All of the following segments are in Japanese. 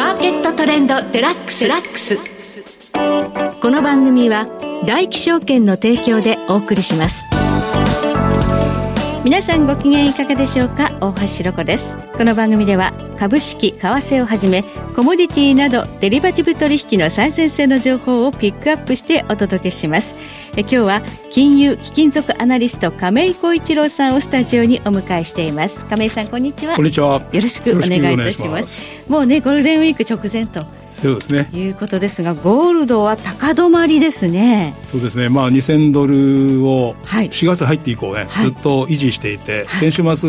マーケットトレンドデラックス。ラックスこの番組は大気証券の提供でお送りします。皆さんご機嫌いかがでしょうか？大橋ろ子です。この番組では株式為替をはじめコモディティなどデリバティブ取引の最前線の情報をピックアップしてお届けします。え今日は金融貴金属アナリスト亀井浩一郎さんをスタジオにお迎えしています。亀井さんこんにちは。こんにちは。よろしくお願いいたします。もうねゴールデンウィーク直前とそうですね。いうことですが、ゴールドは高止まりですね。そうですね。まあ2000ドルを4月入って以降ね、はい、ずっと維持していて、はい、先週末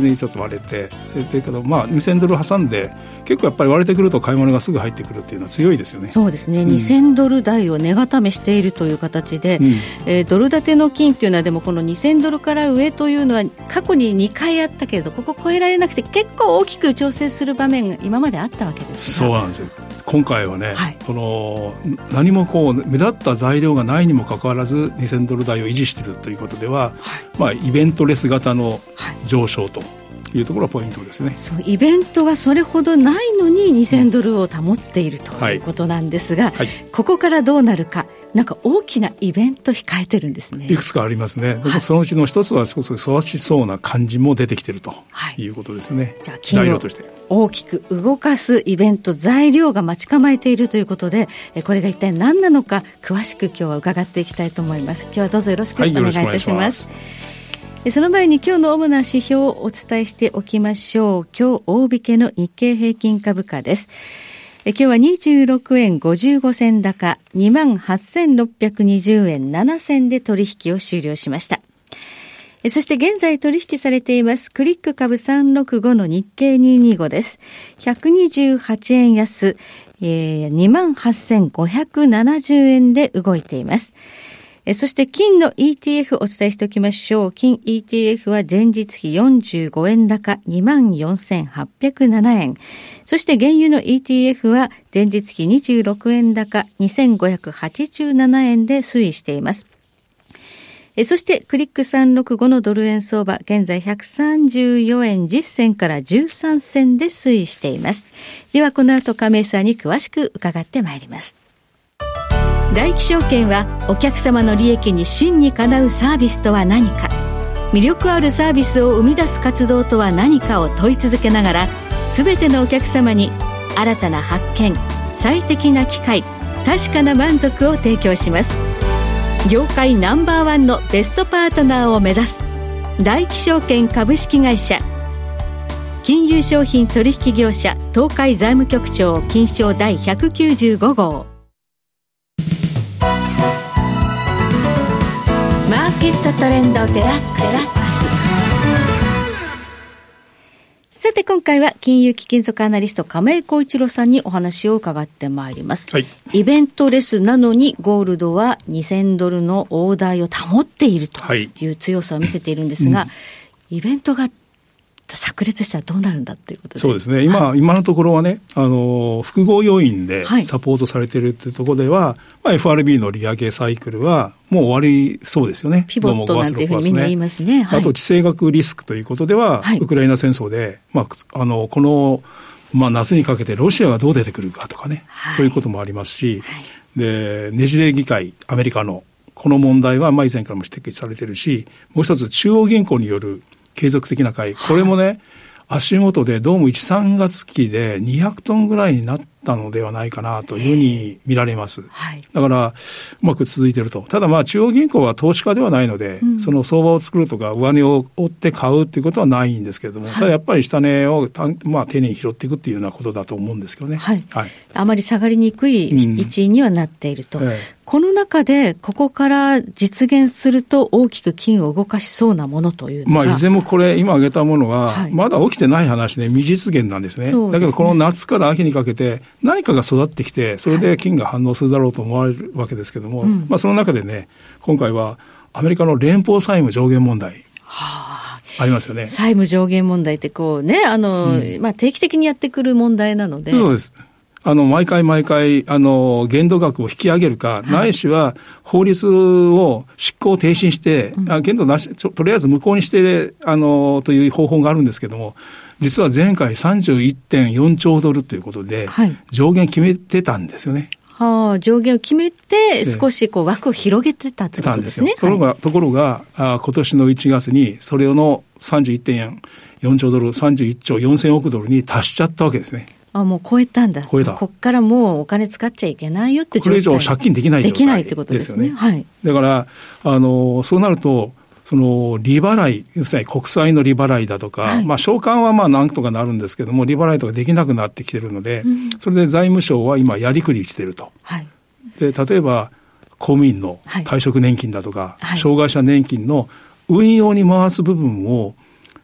にちょっと割れて、だけどまあ2000ドル挟んで結構やっぱり割れてくると買い物がすぐ入ってくるっていうのは強いですよね。そうですね。うん、2000ドル台を値固めしているという形で、うん、えー、ドル建ての金っていうのはでもこの2000ドルから上というのは過去に2回あったけれど、ここ超えられなくて結構大きく調整する場面が今まであったわけですそうなんですよ。今回はね、はい、この何もこう目立った材料がないにもかかわらず2000ドル台を維持しているということでは、はい、まあ、イベントレス型の上昇と。いうところがポイントですね。そうイベントがそれほどないのに2000ドルを保っているということなんですが、はい、ここからどうなるかなんか大きなイベント控えてるんですね。いくつかありますね。はい、そのうちの一つは少し育ちそうな感じも出てきてるということですね。はい、じゃあ材料として。大きく動かすイベント、材料が待ち構えているということで、これが一体何なのか、詳しく今日は伺っていきたいと思います。今日はどうぞよろしくお願いいたします。はい、しますその前に今日の主な指標をお伝えしておきましょう。今日大引けの日経平均株価です。今日は26円55銭高、28,620円7銭で取引を終了しました。そして現在取引されていますクリック株365の日経225です。128円安、えー、28,570円で動いています。えそして金の ETF お伝えしておきましょう。金 ETF は前日比45円高24,807円。そして原油の ETF は前日比26円高2587円で推移しています。えそして、クリック365のドル円相場、現在134円10銭から13銭で推移しています。では、この後、亀井さんに詳しく伺ってまいります。大気証券はお客様の利益に真にかなうサービスとは何か。魅力あるサービスを生み出す活動とは何かを問い続けながら全てのお客様に新たな発見最適な機会確かな満足を提供します。業界ナンバーワンのベストパートナーを目指す大気証券株式会社。金融商品取引業者東海財務局長金賞第195号。マーケットトレンドデラックス。さて今回は金融貴金属アナリスト亀井浩一郎さんにお話を伺ってまいります、はい、イベントレスなのにゴールドは2000ドルの大台を保っているとい。う強さを見せているんですが、はいうん、イベントが炸裂したらどうなるんだっていうことで。そうですね、今、はい、今のところはね、あの複合要因でサポートされてるっていうところでは、はいまあ、FRB の利上げサイクルはもう終わりそうですよね、ピボットなんていうふうにみんな言いますね。はい、あと地政学リスクということでは、ウクライナ戦争で、まあ、あのこの、まあ、夏にかけてロシアがどう出てくるかとかね、そういうこともありますし、でねじれ議会、アメリカのこの問題は、まあ、以前からも指摘されてるし、もう一つ、中央銀行による継続的な買い、これもね、足元でどうも1、3月期で200トンぐらいになったのではないかなというふうに見られます。はい、だから、うまく続いていると。ただまあ中央銀行は投資家ではないので、うん、その相場を作るとか上値を追って買うっていうことはないんですけれども、はい、ただやっぱり下値をた、まあ、丁寧に拾っていくっていうようなことだと思うんですけどね。はい。はい、あまり下がりにくい位置にはなっていると。うんええこの中で、ここから実現すると、大きく金を動かしそうなものというまあ、いずれもこれ、今挙げたものは、まだ起きてない話で、未実現なんですね。だけど、この夏から秋にかけて、何かが育ってきて、それで金が反応するだろうと思われるわけですけれども、はい、まあ、その中でね、今回は、アメリカの連邦債務上限問題。はあありますよね。債務上限問題ってこうね、あの、うん、まあ定期的にやってくる問題なので。そうです。あの、毎回毎回、あの、限度額を引き上げるか、はい、ないしは法律を執行停止して、うん、限度なし、とりあえず無効にして、あの、という方法があるんですけども、実は前回31.4兆ドルということで、上限決めてたんですよね。はあ、上限を決めて、少しこう枠を広げてたってことですね。ところが、ところがあ今年の1月に、それの31.4兆ドル、31兆4000億ドルに達しちゃったわけですね。あ、もう超えたんだ。超えた。こっからもうお金使っちゃいけないよって状態これ以上借金できない状態できないってことですよね。はい。だから、あの、そうなると、その利払い、要するに国債の利払いだとか、はい、まあ償還はまあなんとかなるんですけども、利払いとかできなくなってきてるので、うん、それで財務省は今やりくりしてると。はい、で、例えば、公務員の退職年金だとか、はい、障害者年金の運用に回す部分を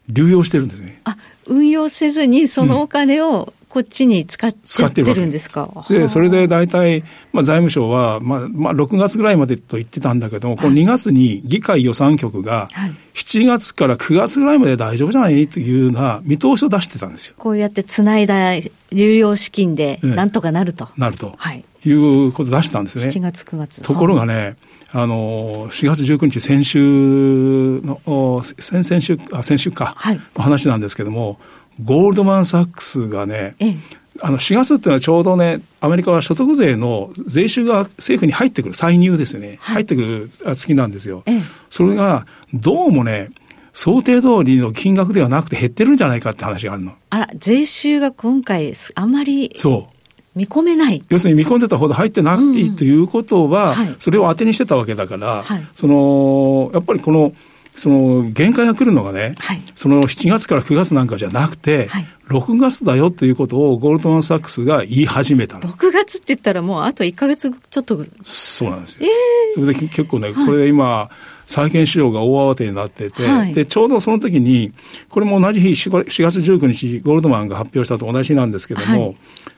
流用してるんですね。あ、運用せずにそのお金をこっちに使ってるんですか？で、それで大体、まあ、財務省は、まあ、まあ、6月ぐらいまでと言ってたんだけども、この2月に議会予算局が、7月から9月ぐらいまで大丈夫じゃない？というような見通しを出してたんですよ。こうやってつないだ有料資金で、なんとかなると。なると。はい。いうことを出したんですね。7月、9月。ところがね、あの、4月19日、先週の、先々週、あ、先週か、はい、の話なんですけども、ゴールドマン・サックスがね、ええ、あの4月っていうのはちょうどね、アメリカは所得税の税収が政府に入ってくる、歳入ですね、はい、入ってくる月なんですよ。ええ、それが、どうもね、想定通りの金額ではなくて減ってるんじゃないかって話があるの。あら、税収が今回、あまり。そう。見込めない。要するに見込んでたほど入ってない、ということは、はい、それを当てにしてたわけだから、はい、その、やっぱりこの、その限界が来るのがね、はい、その7月から9月なんかじゃなくて、はい、6月だよということをゴールドマン・サックスが言い始めたの。6月って言ったらもうあと1か月ちょっとそうなんですよ。えー、それで結構ね、これ今、債券市場が大慌てになってて、はい、で、ちょうどその時に、これも同じ日、4月19日、ゴールドマンが発表したと同じなんですけども、はい、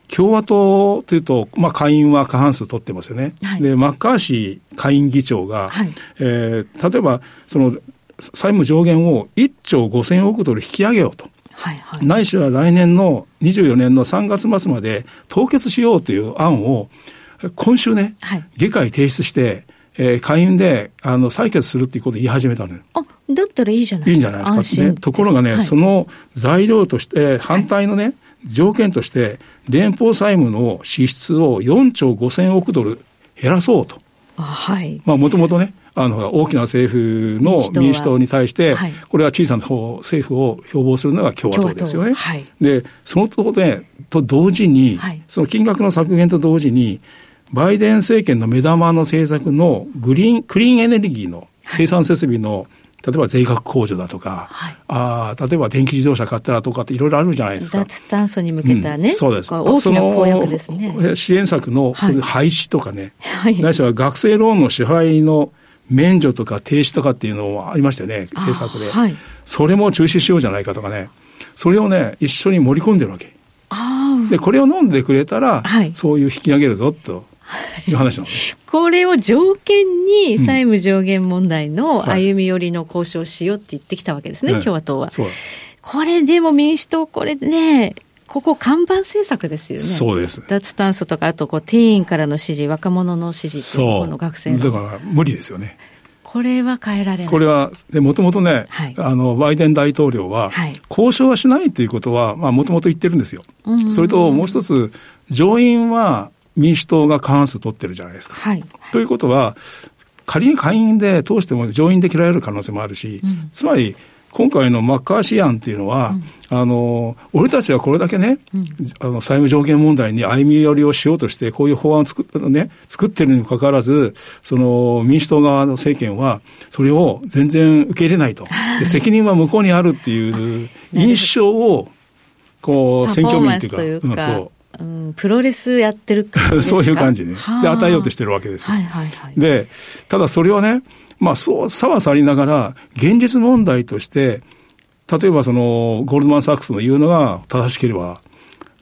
共和党というと、まあ、下院は過半数取ってますよね。はい、で、マッカーシー下院議長が、はい、えー、例えば、その、債務上限を1兆5000億ドル引き上げようと。はいはい、ないしは来年の24年の3月末まで凍結しようという案を今週ね、はい、議会提出して、えー、会員であの採決するっていうことを言い始めたのよ。あだったらいいじゃないですか。いいんじゃないですかね。ところがね、はい、その材料として、反対のね、条件として、連邦債務の支出を4兆5000億ドル減らそうと。はい。まあ、もともとね、あの、大きな政府の民主党に対して、これは小さな方、政府を標榜するのが共和党ですよね。はい、で、そのとで、と同時に、その金額の削減と同時に、バイデン政権の目玉の政策のグリーン、クリーンエネルギーの生産設備の、例えば税額控除だとか、はい、あ例えば電気自動車買ったらとかっていろいろあるじゃないですか。脱炭素に向けたね、うん、そうです。大きな公約ですね。支援策の、それ廃止とかね、はい、ないしは学生ローンの支払いの免除とか停止とかっていうのもありましたよね、政策で。はい、それも中止しようじゃないかとかね、それをね、一緒に盛り込んでるわけ。で、これを飲んでくれたら、はい、そういう引き上げるぞと。いう話なの、これを条件に債務上限問題の歩み寄りの交渉しようって言ってきたわけですね、はい、共和党は。これでも民主党、これね、ここ看板政策ですよね。そうです。脱炭素とか、あとこう、ティーンからの支持、若者の支持っていう、この学生の。だから無理ですよね。これは変えられない。これは、もともとね、はい、あの、バイデン大統領は、交渉はしないということは、まあ、もともと言ってるんですよ。それと、もう一つ、上院は民主党が過半数取ってるじゃないですか。はい、ということは、仮に下院で通しても上院で切られる可能性もあるし、うん、つまり、今回のマッカーシー案っていうのは、うん、あの、俺たちはこれだけね、うん、あの、債務上限問題に歩み寄りをしようとして、こういう法案を作っ,、ね、作ってるにもかかわらず、その、民主党側の政権は、それを全然受け入れないと。で 責任は向こうにあるっていう印象を、こう、選挙民っていうか、うん、そう。うん、プロレスやってる感じ そういう感じね。で、与えようとしてるわけですよ。はいはいはい、で、ただそれはね、まあ、そう、差はさりながら、現実問題として、例えばその、ゴールドマン・サックスの言うのが正しければ、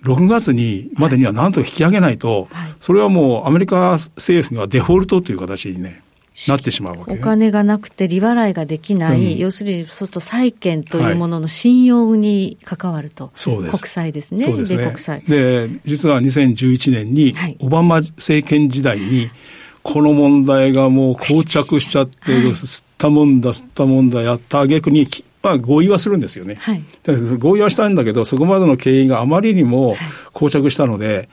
6月にまでにはなんとか引き上げないと、はい、それはもうアメリカ政府がデフォルトという形にね、なってしまうわけ、ね、お金がなくて利払いができない、うん、要するに、そうすると債券というものの信用に関わると、はい、そうです。国債ですね、そうですね。国債。で実は2011年に、オバマ政権時代に、この問題がもう膠着しちゃって、吸ったもんだ、吸ったもんだ、やった挙句に、まあ合意はするんですよね。はい、合意はしたんだけど、そこまでの経緯があまりにも膠着したので、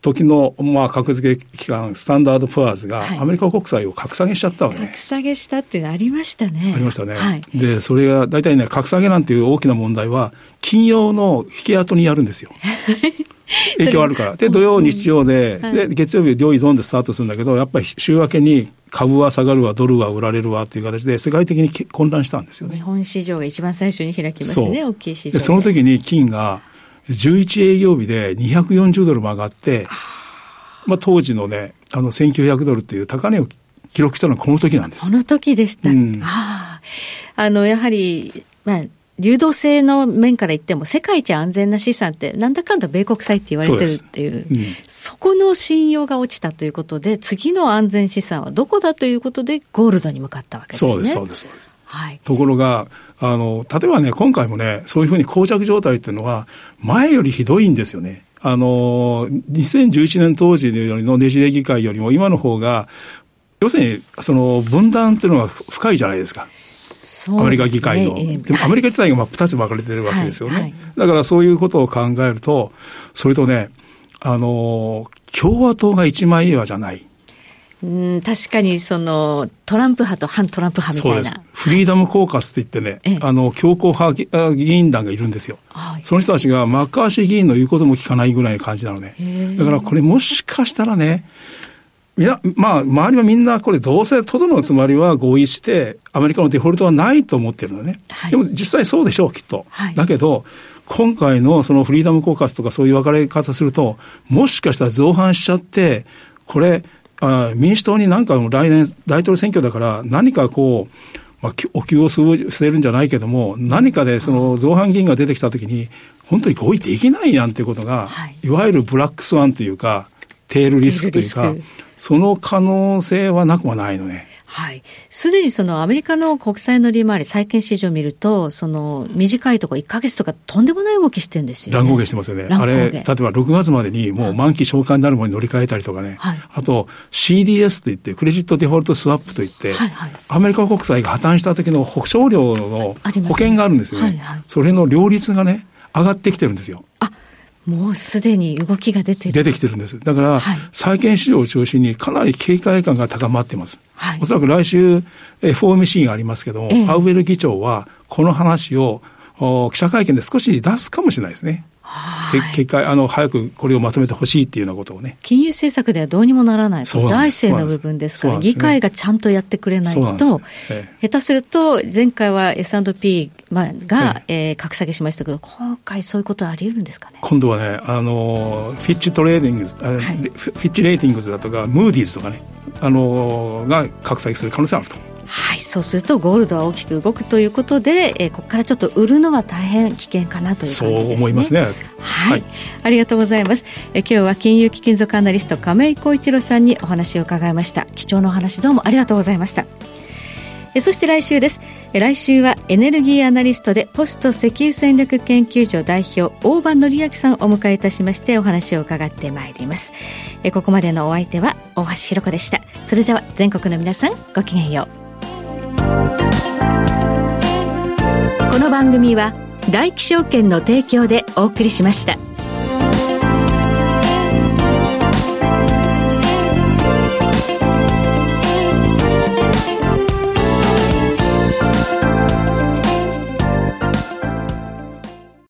時の、まあ、格付け機関、スタンダード・プアーズが、アメリカ国債を格下げしちゃったわけね。格下げしたってありましたね。ありましたね。はい、で、それが、大体ね、格下げなんていう大きな問題は、金曜の引け跡にやるんですよ。影響あるから。で、土曜、日曜で、で、月曜日両依存でスタートするんだけど、やっぱり週明けに株は下がるわ、ドルは売られるわっていう形で、世界的に混乱したんですよね。日本市場が一番最初に開きますね、大きい市場で。その時に金が、11営業日で240ドルも上がって、まあ、当時のね、あの、1900ドルっていう高値を記録したのはこの時なんです。この時でした。うん、ああの、やはり、まあ、流動性の面から言っても、世界一安全な資産って、なんだかんだ米国債って言われてるっていう、そうん、そこの信用が落ちたということで、次の安全資産はどこだということで、ゴールドに向かったわけですね。そうです、そうです、そうです。はい、ところが、あの、例えばね、今回もね、そういうふうに膠着状態っていうのは、前よりひどいんですよね。あの、2011年当時のねじれ議会よりも今の方が、要するに、その分断っていうのは深いじゃないですか。すね、アメリカ議会の。でもアメリカ自体がまあ2つ分かれてるわけですよね。はいはい、だからそういうことを考えると、それとね、あの、共和党が一枚岩じゃない。うん、確かにそのトランプ派と反トランプ派みたいな。フリーダムコーカスって言ってね、あの、強硬派議員団がいるんですよ。その人たちがマッカーシー議員の言うことも聞かないぐらいの感じなのね。だからこれもしかしたらね、みな、まあ、周りはみんなこれどうせトドのつまりは合意して、アメリカのデフォルトはないと思ってるのね。はい、でも実際そうでしょう、きっと。はい、だけど、今回のそのフリーダムコーカスとかそういう分かれ方すると、もしかしたら造反しちゃって、これ、あ民主党になんか来年大統領選挙だから何かこう、まあ、お給を据えるんじゃないけども、何かでその造反議員が出てきたときに、本当に合意できないなんてことが、はい、いわゆるブラックスワンというか、テールリスクというか、その可能性はなくはないのね。はい。すでにそのアメリカの国債の利回り、債券市場を見ると、その短いところ1か月とかとんでもない動きしてるんですよ、ね。乱高下してますよね。あれ、例えば6月までにもう満期償還になるものに乗り換えたりとかね。はい、あと CDS といって、クレジットデフォルトスワップといって、はいはい、アメリカ国債が破綻した時の保証料の保険があるんですよね。はいはい、それの両立がね、上がってきてるんですよ。あもうすでに動きが出てる出てきてるんです。だから、はい、債券市場を中心にかなり警戒感が高まっています。はい、おそらく来週 FOMC がありますけども、ええ、パウエル議長はこの話を記者会見で少し出すかもしれないですね。結果、あの、早くこれをまとめてほしいっていうようなことをね。金融政策ではどうにもならない。財政の部分ですから、議会がちゃんとやってくれないと、下手すると、前回は S&P が、ええ格下げしましたけど、今回そういうことはあり得るんですかね？今度はね、あの、フィッチトレーディングズ、はい、フィッチレーティングズだとか、ムーディーズとかね、あの、が格下げする可能性あると。はい、そうするとゴールドは大きく動くということで、えー、ここからちょっと売るのは大変危険かなという感じですね。そう思いますね。はい、はい、ありがとうございます。えー、今日は金融貴金属アナリスト亀井浩一郎さんにお話を伺いました。貴重なお話どうもありがとうございました。えそして来週です。来週はエネルギーアナリストでポスト石油戦略研究所代表大場則明さんをお迎えいたしましてお話を伺ってまいります。えここまでのお相手は大橋ひろ子でした。それでは全国の皆さんごきげんよう。この番組は大気証券の提供でお送りしました。